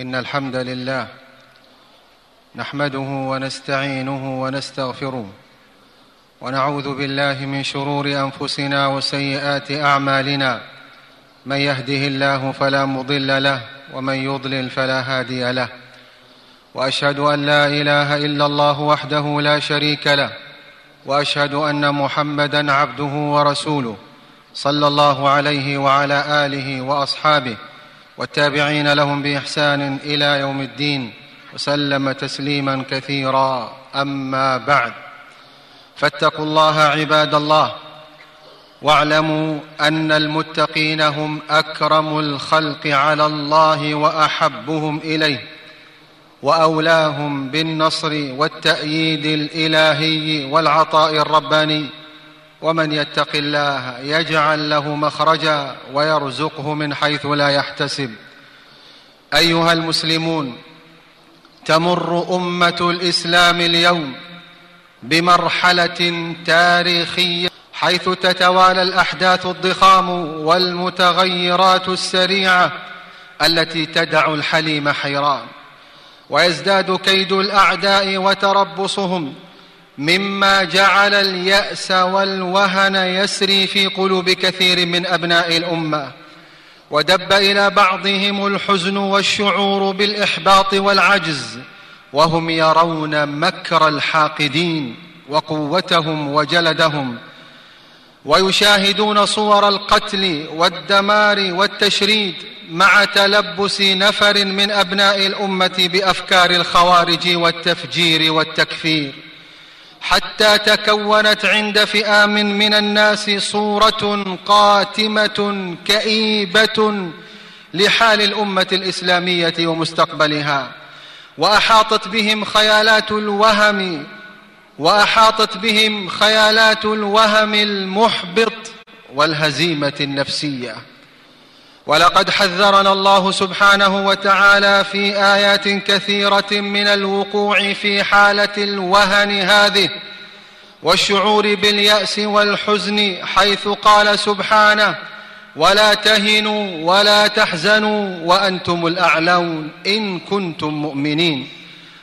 إن الحمد لله نحمده ونستعينه ونستغفره ونعوذ بالله من شرور أنفسنا وسيئات أعمالنا. من يهده الله فلا مضل له ومن يضلل فلا هادي له. وأشهد أن لا إله إلا الله وحده لا شريك له. وأشهد أن محمدا عبده ورسوله صلى الله عليه وعلى آله وأصحابه. والتابعين لهم بإحسان إلى يوم الدين وسلم تسليما كثيرا. أما بعد فاتقوا الله عباد الله واعلموا أن المتقين هم أكرم الخلق على الله وأحبهم إليه وأولاهم بالنصر والتأييد الإلهي والعطاء الرباني. ومن يتق الله يجعل له مخرجا ويرزقه من حيث لا يحتسب. أيها المسلمون تمر أمة الإسلام اليوم بمرحلة تاريخية حيث تتوالى الأحداث الضخام والمتغيرات السريعة التي تدع الحليم حيران. ويزداد كيد الأعداء وتربصهم مما جعل اليأس والوهن يسري في قلوب كثير من أبناء الأمة. ودب إلى بعضهم الحزن والشعور بالإحباط والعجز وهم يرون مكر الحاقدين وقوتهم وجلدهم. ويشاهدون صور القتل والدمار والتشريد مع تلبس نفر من أبناء الأمة بأفكار الخوارج والتفجير والتكفير. حتى تكونت عند فئام من الناس صورة قاتمة كئيبة لحال الأمة الإسلامية ومستقبلها وأحاطت بهم خيالات الوهم وأحاطت بهم خيالات الوهم المحبط والهزيمة النفسية. ولقد حذرنا الله سبحانه وتعالى في آيات كثيرة من الوقوع في حالة الوهن هذه والشعور باليأس والحزن حيث قال سبحانه ولا تهنوا ولا تحزنوا وأنتم الأعلون إن كنتم مؤمنين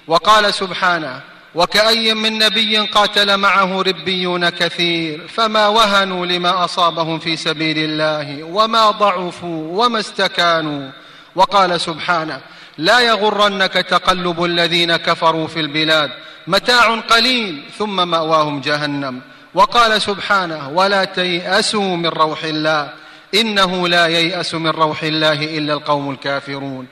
وقال سبحانه وكأي من نبي قاتل معه ربيون كثير فما وهنوا لما أصابهم في سبيل الله وما ضعفوا وما استكانوا. وقال سبحانه لا يغرنك تقلب الذين كفروا في البلاد متاع قليل ثم مأواهم جهنم. وقال سبحانه ولا تيأسوا من روح الله إنه لا ييأس من روح الله إلا القوم الكافرون.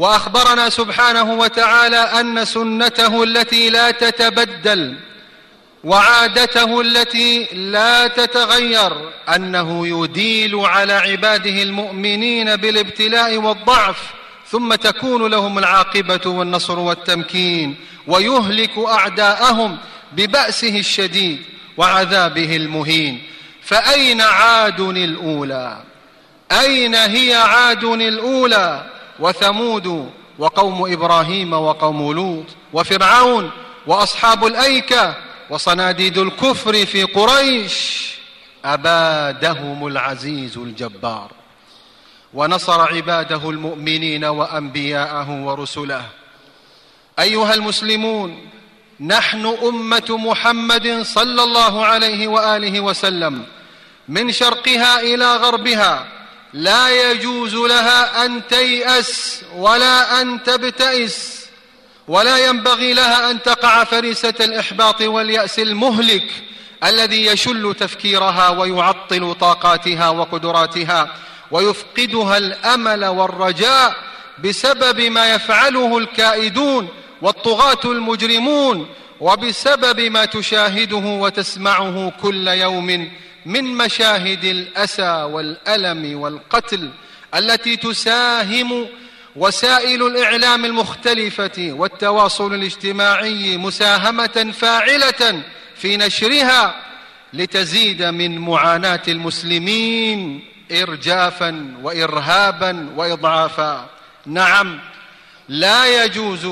وأخبرنا سبحانه وتعالى أن سنته التي لا تتبدل وعادته التي لا تتغير أنه يديل على عباده المؤمنين بالابتلاء والضعف ثم تكون لهم العاقبة والنصر والتمكين ويهلك أعداءهم ببأسه الشديد وعذابه المهين. فأين عاد الأولى؟ أين هي عاد الأولى؟ وثمود وقوم إبراهيم وقوم لوط وفرعون وأصحاب الأيكة وصناديد الكفر في قريش أبادهم العزيز الجبار ونصر عباده المؤمنين وأنبياءه ورسله. أيها المسلمون نحن أمة محمد صلى الله عليه وآله وسلم من شرقها إلى غربها لا يجوز لها أن تيأس ولا أن تبتئس ولا ينبغي لها أن تقع فريسة الإحباط واليأس المهلك الذي يشل تفكيرها ويعطل طاقاتها وقدراتها ويفقدها الأمل والرجاء بسبب ما يفعله الكائدون والطغاة المجرمون وبسبب ما تشاهده وتسمعه كل يوم من مشاهد الأسى والألم والقتل التي تساهم وسائل الإعلام المختلفة والتواصل الاجتماعي مساهمة فاعلة في نشرها لتزيد من معاناة المسلمين ارجافا وارهابا واضعافا. نعم لا يجوز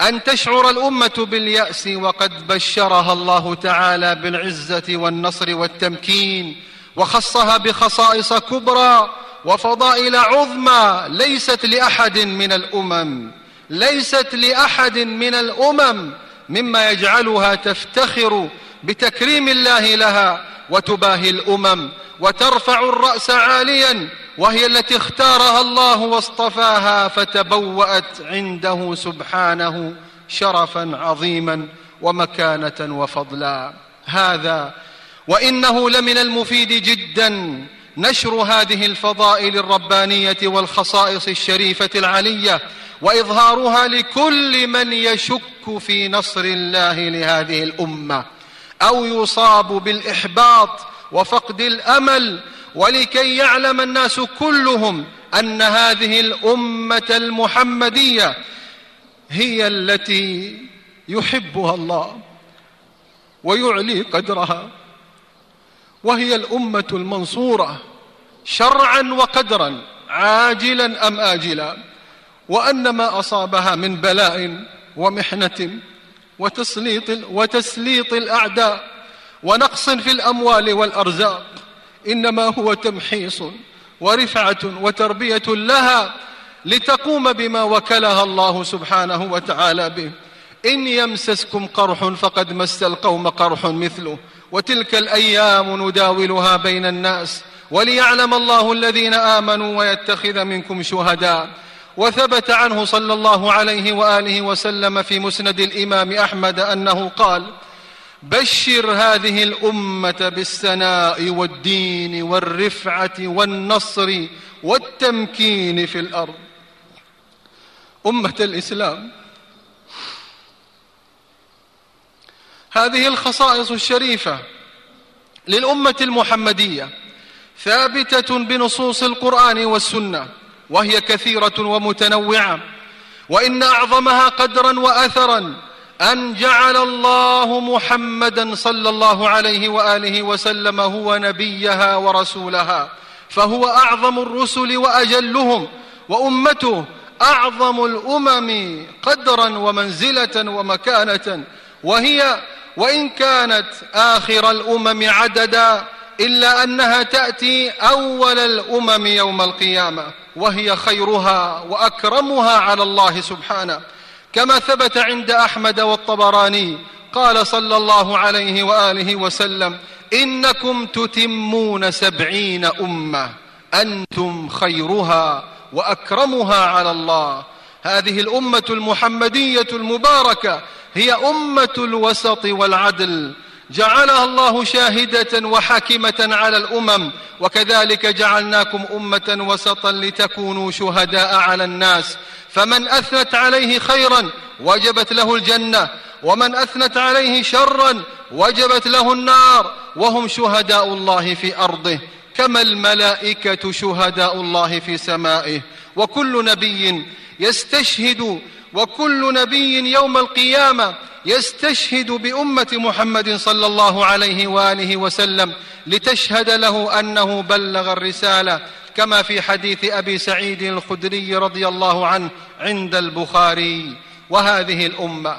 أن تشعر الأمة باليأس وقد بشرها الله تعالى بالعزة والنصر والتمكين وخصها بخصائص كبرى وفضائل عظمى ليست لأحد من الأمم ليست لأحد من الأمم مما يجعلها تفتخر بتكريم الله لها وتباهي الأمم وترفع الرأس عاليا وهي التي اختارها الله واصطفاها فتبوأت عنده سبحانه شرفا عظيما ومكانة وفضلا. هذا وإنه لمن المفيد جدا نشر هذه الفضائل الربانية والخصائص الشريفة العلية وإظهارها لكل من يشك في نصر الله لهذه الأمة أو يصاب بالإحباط وفقد الأمل ولكي يعلم الناس كلهم أن هذه الأمة المحمدية هي التي يحبها الله ويعلي قدرها وهي الأمة المنصورة شرعا وقدرا عاجلا أم آجلا وأن ما أصابها من بلاء ومحنة وتسليط, وتسليط الأعداء ونقص في الأموال والأرزاق. إنما هو تمحيص ورفعة وتربية لها لتقوم بما وكلها الله سبحانه وتعالى به. إن يمسسكم قرح فقد مس القوم قرح مثله. وتلك الأيام نداولها بين الناس. وليعلم الله الذين آمنوا ويتخذ منكم شهداء. وثبت عنه صلى الله عليه وآله وسلم في مسند الإمام أحمد أنه قال بشر هذه الأمة بالسناء والدين والرفعة والنصر والتمكين في الأرض. أمة الإسلام. هذه الخصائص الشريفة للأمة المحمدية ثابتة بنصوص القرآن والسنة وهي كثيرة ومتنوعة وإن أعظمها قدرا وأثرا أن جعل الله محمدا صلى الله عليه وآله وسلم هو نبيها ورسولها فهو أعظم الرسل وأجلهم وأمته أعظم الأمم قدرا ومنزلة ومكانة وهي وإن كانت آخر الأمم عددا إلا أنها تأتي أول الأمم يوم القيامة وهي خيرها وأكرمها على الله سبحانه. كما ثبت عند أحمد والطبراني قال صلى الله عليه وآله وسلم إنكم تتمون سبعين أمة أنتم خيرها وأكرمها على الله. هذه الأمة المحمدية المباركة هي أمة الوسط والعدل جعلها الله شاهدة وحاكمة على الأمم وكذلك جعلناكم أمة وسطا لتكونوا شهداء على الناس. فمن أثنت عليه خيرا وجبت له الجنة ومن أثنت عليه شرا وجبت له النار وهم شهداء الله في أرضه كما الملائكة شهداء الله في سمائه. وكل نبي يستشهد وكل نبي يوم القيامة يستشهد بأمة محمد صلى الله عليه وآله وسلم لتشهد له أنه بلغ الرسالة كما في حديث أبي سعيد الخدري رضي الله عنه عند البخاري. وهذه الأمة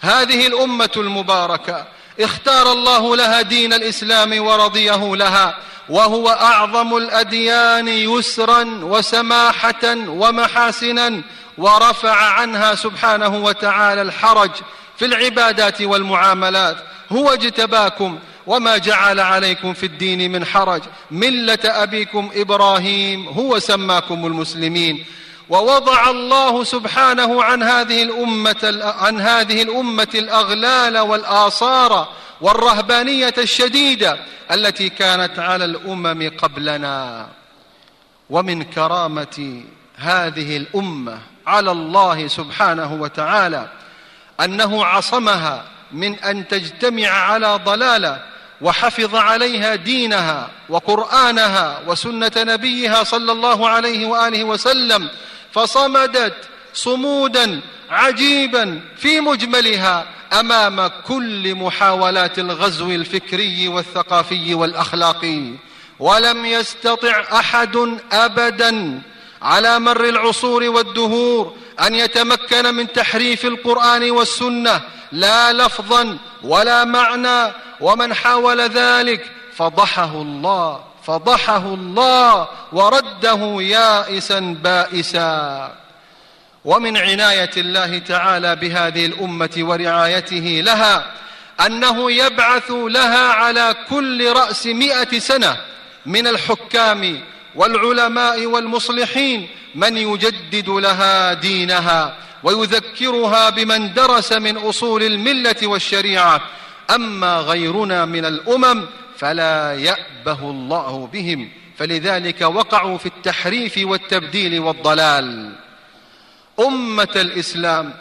هذه الأمة المباركة اختار الله لها دين الإسلام ورضيه لها وهو أعظم الأديان يسرا وسماحة ومحاسنا ورفع عنها سبحانه وتعالى الحرج في العبادات والمعاملات. هو اجتباكم وما جعل عليكم في الدين من حرج. ملة أبيكم إبراهيم هو سماكم المسلمين. ووضع الله سبحانه عن هذه الأمة عن هذه الأمة الأغلال والآثار والرهبانية الشديدة التي كانت على الأمم قبلنا. ومن كرامة هذه الأمة على الله سبحانه وتعالى أنه عصمها من أن تجتمع على ضلالة وحفظ عليها دينها وقرآنها وسنة نبيها صلى الله عليه وآله وسلم فصمدت صمودا عجيبا في مجملها أمام كل محاولات الغزو الفكري والثقافي والأخلاقي. ولم يستطع أحد أبدا على مر العصور والدهور أن يتمكن من تحريف القرآن والسنة لا لفظا ولا معنى ومن حاول ذلك فضحه الله فضحه الله ورده يائسا بائسا. ومن عناية الله تعالى بهذه الأمة ورعايته لها أنه يبعث لها على كل رأس مائه سنة من الحكام والعلماء والمصلحين من يجدد لها دينها ويذكرها بمن درس من أصول الملة والشريعة. أما غيرنا من الأمم فلا يأبه الله بهم فلذلك وقعوا في التحريف والتبديل والضلال. أمة الإسلام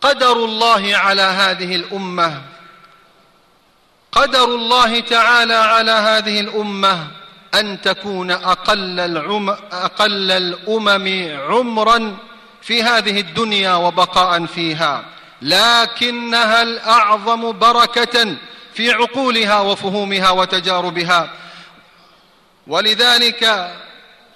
قدر الله على هذه الأمة قدر الله تعالى على هذه الأمة أن تكون أقل, العم أقل الأمم عمرا في هذه الدنيا وبقاء فيها. لكنها الأعظم بركة في عقولها وفهومها وتجاربها. ولذلك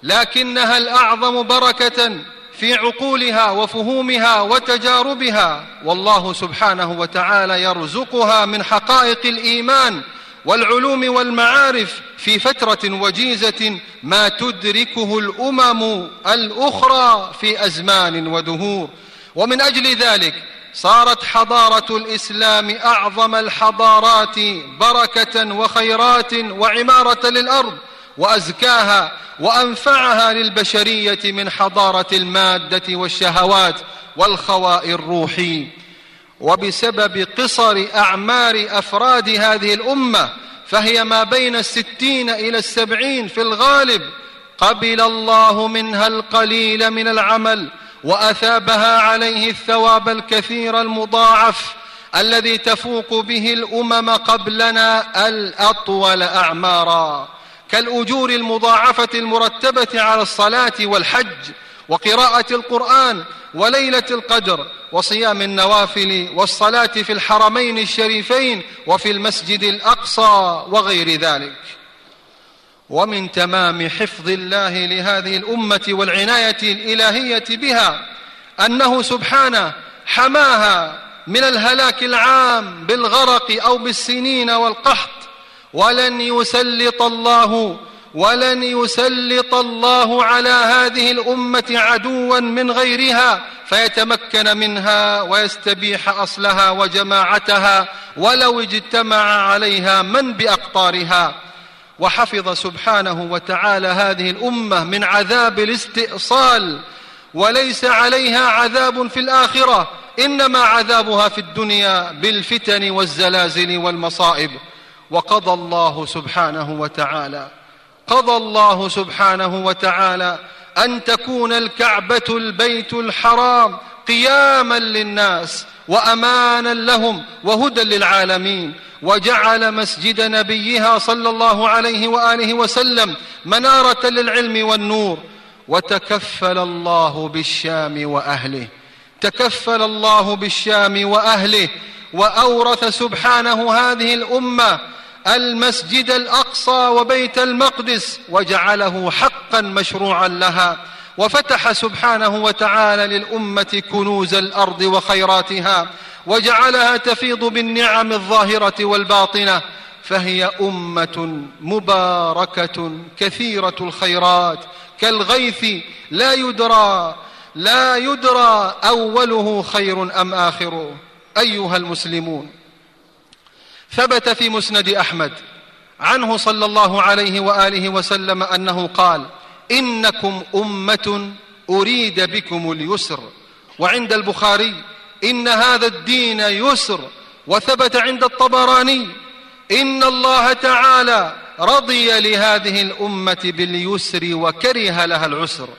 لكنها الأعظم بركة في عقولها وفهومها وتجاربها. والله سبحانه وتعالى يرزقها من حقائق الإيمان والعلوم والمعارف في فترة وجيزة ما تدركه الأمم الأخرى في أزمان ودهور. ومن أجل ذلك صارت حضارة الإسلام أعظم الحضارات بركة وخيرات وعمارة للأرض وأزكاها وأنفعها للبشرية من حضارة المادة والشهوات والخواء الروحي. وبسبب قصر أعمار أفراد هذه الأمة فهي ما بين الستين إلى السبعين في الغالب. قبل الله منها القليل من العمل وأثابها عليه الثواب الكثير المضاعف الذي تفوق به الأمم قبلنا الأطول أعمارا. كالأجور المضاعفة المرتبة على الصلاة والحج وقراءة القرآن وليلة القدر وصيام النوافل والصلاة في الحرمين الشريفين وفي المسجد الأقصى وغير ذلك. ومن تمام حفظ الله لهذه الأمة والعناية الإلهية بها أنه سبحانه حماها من الهلاك العام بالغرق أو بالسنين والقحط ولن يسلط الله ولن يسلط الله على هذه الأمة عدوا من غيرها فيتمكن منها ويستبيح أصلها وجماعتها ولو اجتمع عليها من بأقطارها. وحفظ سبحانه وتعالى هذه الأمة من عذاب الاستئصال وليس عليها عذاب في الآخرة إنما عذابها في الدنيا بالفتن والزلازل والمصائب. وقضى الله سبحانه وتعالى قضى الله سبحانه وتعالى أن تكون الكعبة البيت الحرام قياما للناس وأمانا لهم وهدى للعالمين وجعل مسجد نبيها صلى الله عليه وآله وسلم منارة للعلم والنور وتكفل الله بالشام وأهله تكفل الله بالشام وأهله وأورث سبحانه هذه الأمة المسجد الأقصى وبيت المقدس وجعله حقا مشروعا لها وفتح سبحانه وتعالى للأمة كنوز الأرض وخيراتها وجعلها تفيض بالنعم الظاهرة والباطنة فهي أمة مباركة كثيرة الخيرات كالغيث لا يدرى لا يدرى أوله خير أم اخره أيها المسلمون. ثبت في مسند أحمد عنه صلى الله عليه وآله وسلم أنه قال إنكم أمة أريد بكم اليسر. وعند البخاري إن هذا الدين يسر. وثبت عند الطبراني إن الله تعالى رضي لهذه الأمة باليسر وكره لها العسر.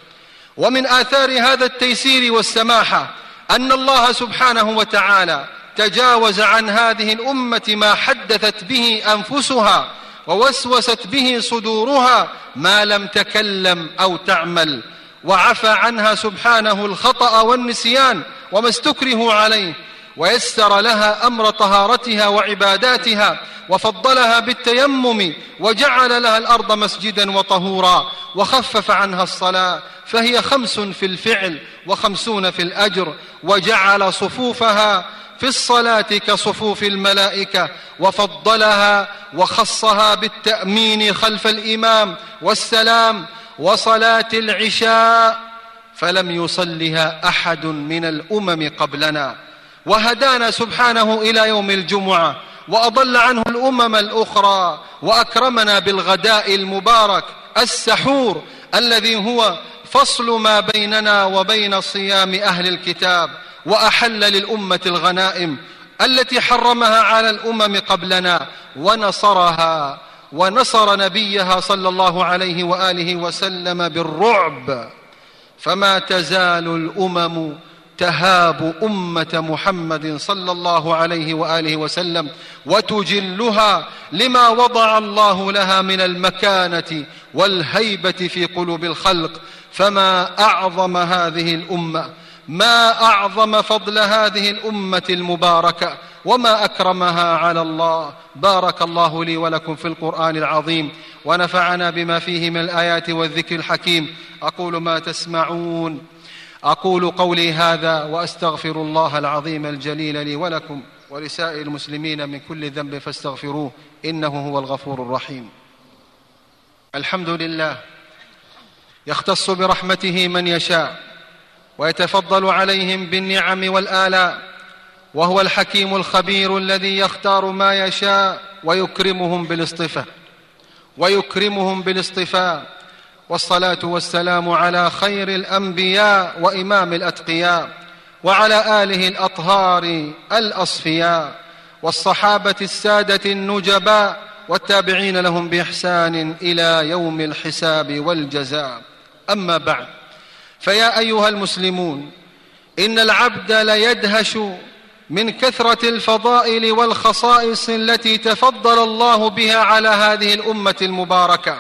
ومن آثار هذا التيسير والسماحة أن الله سبحانه وتعالى تجاوز عن هذه الأمة ما حدثت به أنفسها ووسوست به صدورها ما لم تكلم أو تعمل وعفى عنها سبحانه الخطأ والنسيان وما استكرهوا عليه ويسر لها أمر طهارتها وعباداتها وفضلها بالتيمم وجعل لها الأرض مسجدا وطهورا وخفف عنها الصلاة فهي خمس في الفعل وخمسون في الأجر وجعل صفوفها في الصلاة كصفوف الملائكة وفضلها وخصها بالتأمين خلف الإمام والسلام وصلاة العشاء فلم يصلها أحد من الأمم قبلنا. وهدانا سبحانه إلى يوم الجمعة وأضل عنه الأمم الأخرى وأكرمنا بالغداء المبارك السحور الذي هو فصل ما بيننا وبين صيام أهل الكتاب. وأحل للأمة الغنائم التي حرمها على الأمم قبلنا ونصرها ونصر نبيها صلى الله عليه وآله وسلم بالرعب. فما تزال الأمم تهاب أمة محمد صلى الله عليه وآله وسلم وتجلها لما وضع الله لها من المكانة والهيبة في قلوب الخلق. فما أعظم هذه الأمة ما أعظم فضل هذه الأمة المباركة وما أكرمها على الله. بارك الله لي ولكم في القرآن العظيم ونفعنا بما فيه من الآيات والذكر الحكيم. أقول ما تسمعون. أقول قولي هذا وأستغفر الله العظيم الجليل لي ولكم ولسائر المسلمين من كل ذنب فاستغفروه إنه هو الغفور الرحيم. الحمد لله. يختص برحمته من يشاء. ويتفضل عليهم بالنعم والالاء وهو الحكيم الخبير الذي يختار ما يشاء ويكرمهم بالاصطفاء ويكرمهم بالاصطفاء. والصلاة والسلام على خير الأنبياء وإمام الأتقياء وعلى آله الأطهار الأصفياء والصحابة السادة النجباء والتابعين لهم بإحسان إلى يوم الحساب والجزاء. أما بعد. فيا أيها المسلمون إن العبد ليدهش من كثرة الفضائل والخصائص التي تفضل الله بها على هذه الأمة المباركة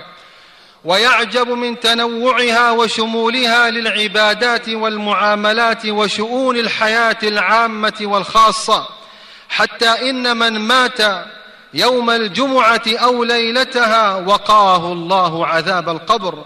ويعجب من تنوعها وشمولها للعبادات والمعاملات وشؤون الحياة العامة والخاصة حتى إن من مات يوم الجمعة أو ليلتها وقاه الله عذاب القبر.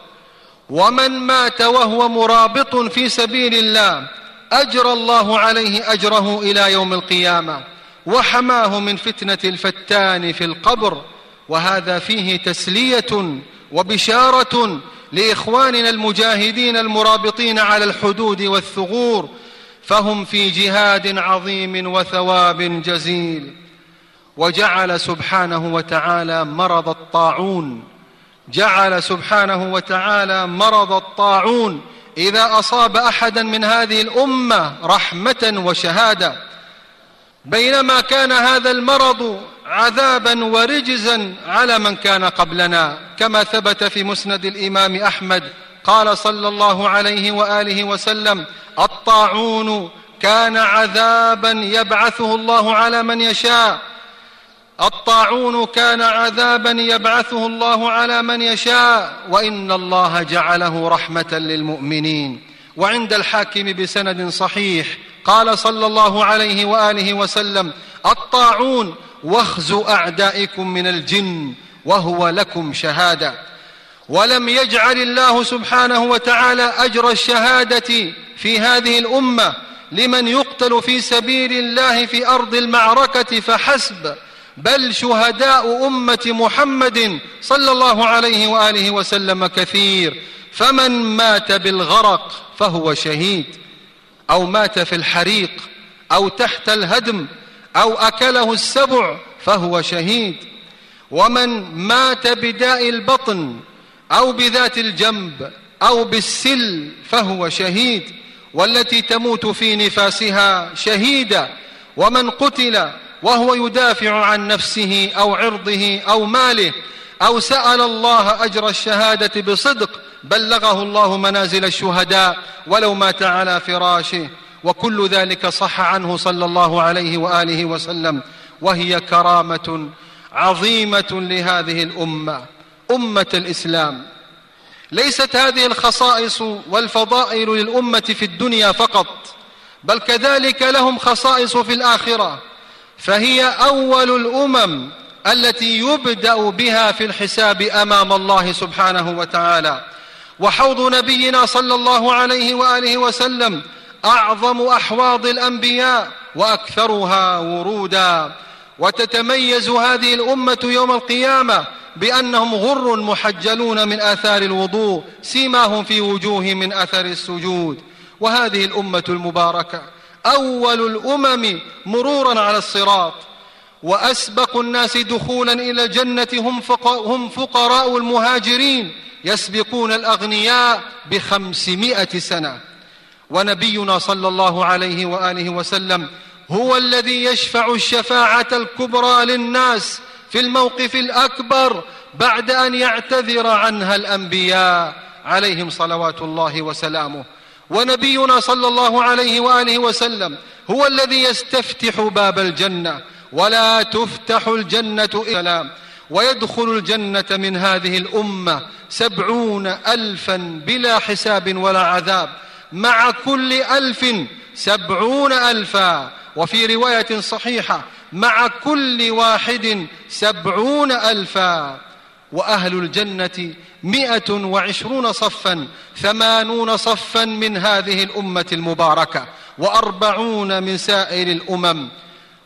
ومن مات وهو مرابط في سبيل الله اجرى الله عليه أجره إلى يوم القيامة وحماه من فتنة الفتان في القبر وهذا فيه تسلية وبشارة لإخواننا المجاهدين المرابطين على الحدود والثغور فهم في جهاد عظيم وثواب جزيل. وجعل سبحانه وتعالى مرض الطاعون جعل سبحانه وتعالى مرض الطاعون إذا أصاب أحدا من هذه الأمة رحمة وشهادة. بينما كان هذا المرض عذابا ورجزا على من كان قبلنا كما ثبت في مسند الإمام أحمد. قال صلى الله عليه وآله وسلم الطاعون كان عذابا يبعثه الله على من يشاء. الطاعون كان عذابا يبعثه الله على من يشاء وإن الله جعله رحمة للمؤمنين. وعند الحاكم بسند صحيح قال صلى الله عليه وآله وسلم الطاعون وخز أعدائكم من الجن وهو لكم شهادة. ولم يجعل الله سبحانه وتعالى أجر الشهادة في هذه الأمة لمن يقتل في سبيل الله في أرض المعركة فحسب بل شهداء أمة محمد صلى الله عليه وآله وسلم كثير. فمن مات بالغرق فهو شهيد أو مات في الحريق أو تحت الهدم أو أكله السبع فهو شهيد. ومن مات بداء البطن أو بذات الجنب أو بالسل فهو شهيد. والتي تموت في نفاسها شهيدة ومن قتل وهو يدافع عن نفسه أو عرضه أو ماله أو سأل الله أجر الشهادة بصدق بلغه الله منازل الشهداء ولو مات على فراشه وكل ذلك صح عنه صلى الله عليه وآله وسلم وهي كرامة عظيمة لهذه الأمة أمة الإسلام. ليست هذه الخصائص والفضائل للأمة في الدنيا فقط بل كذلك لهم خصائص في الآخرة. فهي أول الأمم التي يبدأ بها في الحساب أمام الله سبحانه وتعالى. وحوض نبينا صلى الله عليه وآله وسلم أعظم أحواض الأنبياء وأكثرها ورودا. وتتميز هذه الأمة يوم القيامة بأنهم غر محجلون من آثار الوضوء سيماهم في وجوههم من اثر السجود. وهذه الأمة المباركة. أول الأمم مرورا على الصراط وأسبق الناس دخولا إلى الجنة هم, هم فقراء المهاجرين يسبقون الأغنياء بخمسمائة سنة. ونبينا صلى الله عليه وآله وسلم هو الذي يشفع الشفاعة الكبرى للناس في الموقف الأكبر بعد أن يعتذر عنها الأنبياء عليهم صلوات الله وسلامه. ونبينا صلى الله عليه وآله وسلم هو الذي يستفتح باب الجنة ولا تفتح الجنة إلا ويدخل الجنة من هذه الأمة سبعون الفا بلا حساب ولا عذاب. مع كل ألف سبعون الفا. وفي رواية صحيحة مع كل واحد سبعون الفا. وأهل الجنة مئة وعشرون صفا ثمانون صفا من هذه الأمة المباركة وأربعون من سائر الأمم.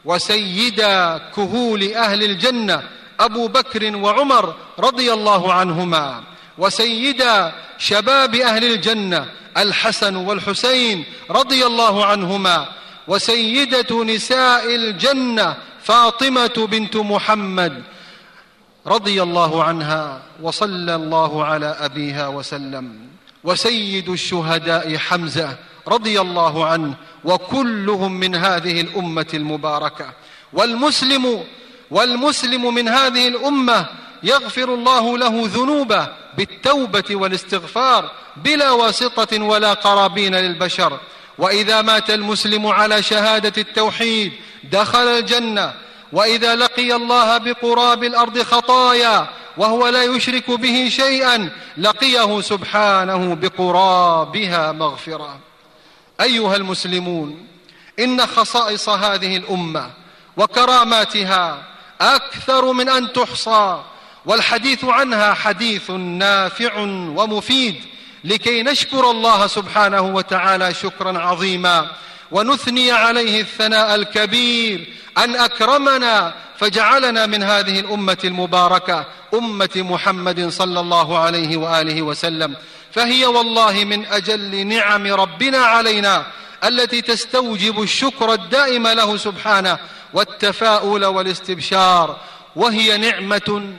وسيدا كهول أهل الجنة أبو بكر وعمر رضي الله عنهما. وسيدا شباب أهل الجنة الحسن والحسين رضي الله عنهما. وسيدة نساء الجنة فاطمة بنت محمد رضي الله عنها وصلى الله على أبيها وسلم. وسيد الشهداء حمزة رضي الله عنه وكلهم من هذه الأمة المباركة. والمسلم والمسلم من هذه الأمة يغفر الله له ذنوبه بالتوبة والاستغفار بلا واسطة ولا قرابين للبشر. وإذا مات المسلم على شهادة التوحيد دخل الجنة وإذا لقي الله بقراب الأرض خطايا وهو لا يشرك به شيئا لقيه سبحانه بقرابها مغفرة. أيها المسلمون إن خصائص هذه الأمة وكراماتها أكثر من أن تحصى والحديث عنها حديث نافع ومفيد لكي نشكر الله سبحانه وتعالى شكرا عظيما. ونثني عليه الثناء الكبير أن أكرمنا فجعلنا من هذه الأمة المباركة أمة محمد صلى الله عليه وآله وسلم. فهي والله من أجل نعم ربنا علينا التي تستوجب الشكر الدائم له سبحانه والتفاؤل والاستبشار. وهي نعمة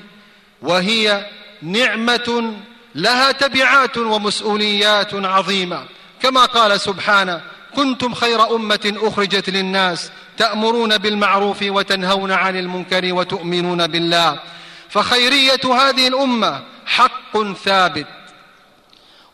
وهي نعمة لها تبعات ومسؤوليات عظيمة. كما قال سبحانه كنتم خير أمة أخرجت للناس تأمرون بالمعروف وتنهون عن المنكر وتؤمنون بالله. فخيرية هذه الأمة حق ثابت.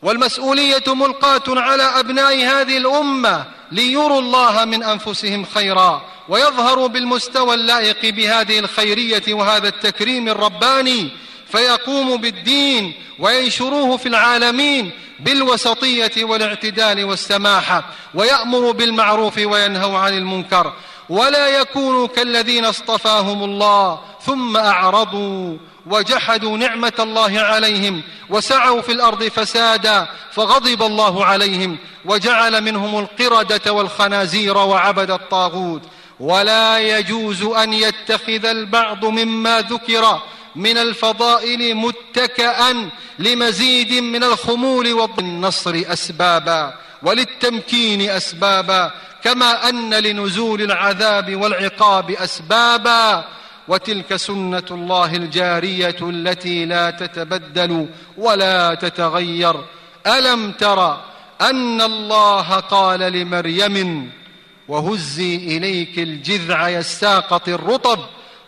والمسؤولية ملقاة على أبناء هذه الأمة ليروا الله من أنفسهم خيرا ويظهروا بالمستوى اللائق بهذه الخيرية وهذا التكريم الرباني فيقوموا بالدين وينشروه في العالمين بالوسطية والاعتدال والسماحه ويأمر بالمعروف وينهوا عن المنكر. ولا يكونوا كالذين اصطفاهم الله ثم أعرضوا وجحدوا نعمة الله عليهم وسعوا في الأرض فسادا فغضب الله عليهم وجعل منهم القردة والخنازير وعبد الطاغوت. ولا يجوز أن يتخذ البعض مما ذكر من الفضائل متكئا لمزيد من الخمول والنصر أسبابا وللتمكين أسبابا كما أن لنزول العذاب والعقاب أسبابا وتلك سنة الله الجارية التي لا تتبدل ولا تتغير. ألم تر أن الله قال لمريم وهزي إليك الجذع يساقط الرطب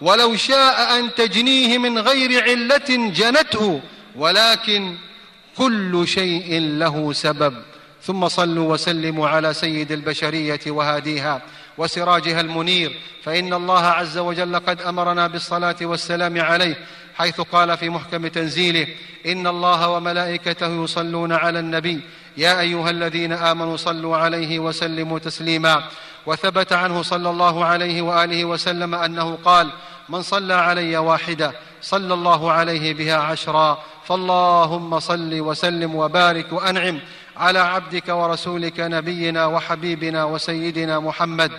ولو شاء أن تجنيه من غير علة جنته ولكن كل شيء له سبب. ثم صلوا وسلموا على سيد البشرية وهاديها وسراجها المنير فإن الله عز وجل قد أمرنا بالصلاة والسلام عليه حيث قال في محكم تنزيله إن الله وملائكته يصلون على النبي يا أيها الذين آمنوا صلوا عليه وسلموا تسليما. وثبت عنه صلى الله عليه وآله وسلم أنه قال من صلى علي واحدة صلى الله عليه بها عشرا فاللهم صل وسلم وبارك وأنعم على عبدك ورسولك نبينا وحبيبنا وسيدنا محمد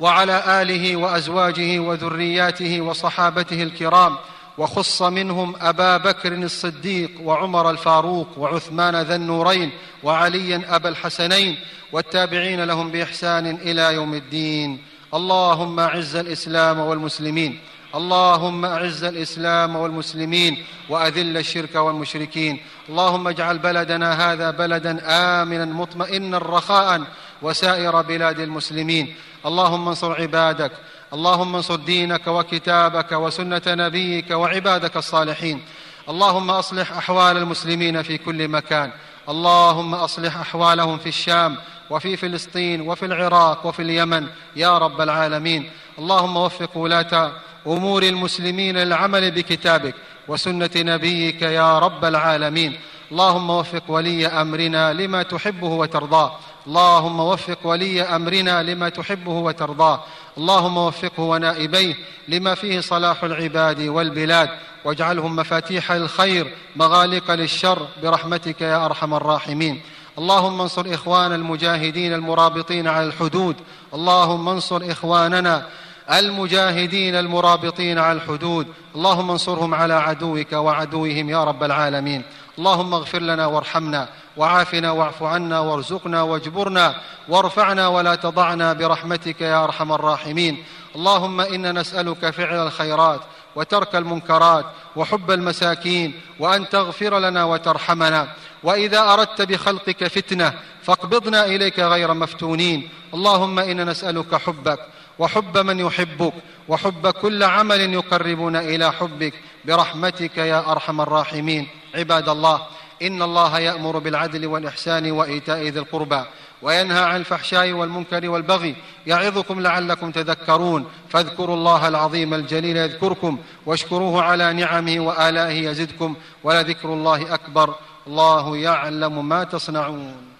وعلى آله وأزواجه وذرياته وصحابته الكرام وخص منهم أبا بكر الصديق وعمر الفاروق وعثمان ذا النورين وعليا أبا الحسنين والتابعين لهم بإحسان إلى يوم الدين. اللهم أعز الإسلام والمسلمين. اللهم أعز الإسلام والمسلمين وأذل الشرك والمشركين. اللهم اجعل بلدنا هذا بلدا آمنا مطمئنا رخاء وسائر بلاد المسلمين. اللهم انصر عبادك. اللهم انصر دينك وكتابك وسنة نبيك وعبادك الصالحين. اللهم أصلح أحوال المسلمين في كل مكان. اللهم أصلح أحوالهم في الشام وفي فلسطين وفي العراق وفي اليمن. يا رب العالمين. اللهم وفق ولاة أمور المسلمين للعمل بكتابك وسنة نبيك يا رب العالمين. اللهم وفق ولي أمرنا لما تحبه وترضاه. اللهم وفق ولي أمرنا لما تحبه وترضاه. اللهم وفقه ونائبيه لما فيه صلاح العباد والبلاد. واجعلهم مفاتيح الخير مغالق للشر برحمتك يا أرحم الراحمين. اللهم انصر إخوان المجاهدين المرابطين على الحدود. اللهم انصر إخواننا المجاهدين المرابطين على الحدود. اللهم انصرهم على عدوك وعدوهم يا رب العالمين. اللهم اغفر لنا وارحمنا وعافنا واعف عنا وارزقنا واجبرنا وارفعنا ولا تضعنا برحمتك يا أرحم الراحمين. اللهم إنا نسألك فعل الخيرات وترك المنكرات وحب المساكين وأن تغفر لنا وترحمنا. وإذا أردت بخلقك فتنة فاقبضنا إليك غير مفتونين. اللهم إنا نسألك حبك وحب من يحبك وحب كل عمل يقربنا إلى حبك برحمتك يا أرحم الراحمين. عباد الله إن الله يأمر بالعدل والإحسان وإيتاء ذي القربى وينهى عن الفحشاء والمنكر والبغي يعظكم لعلكم تذكرون. فاذكروا الله العظيم الجليل يذكركم واشكروه على نعمه وآلائه يزدكم ولذكر الله أكبر. الله يعلم ما تصنعون.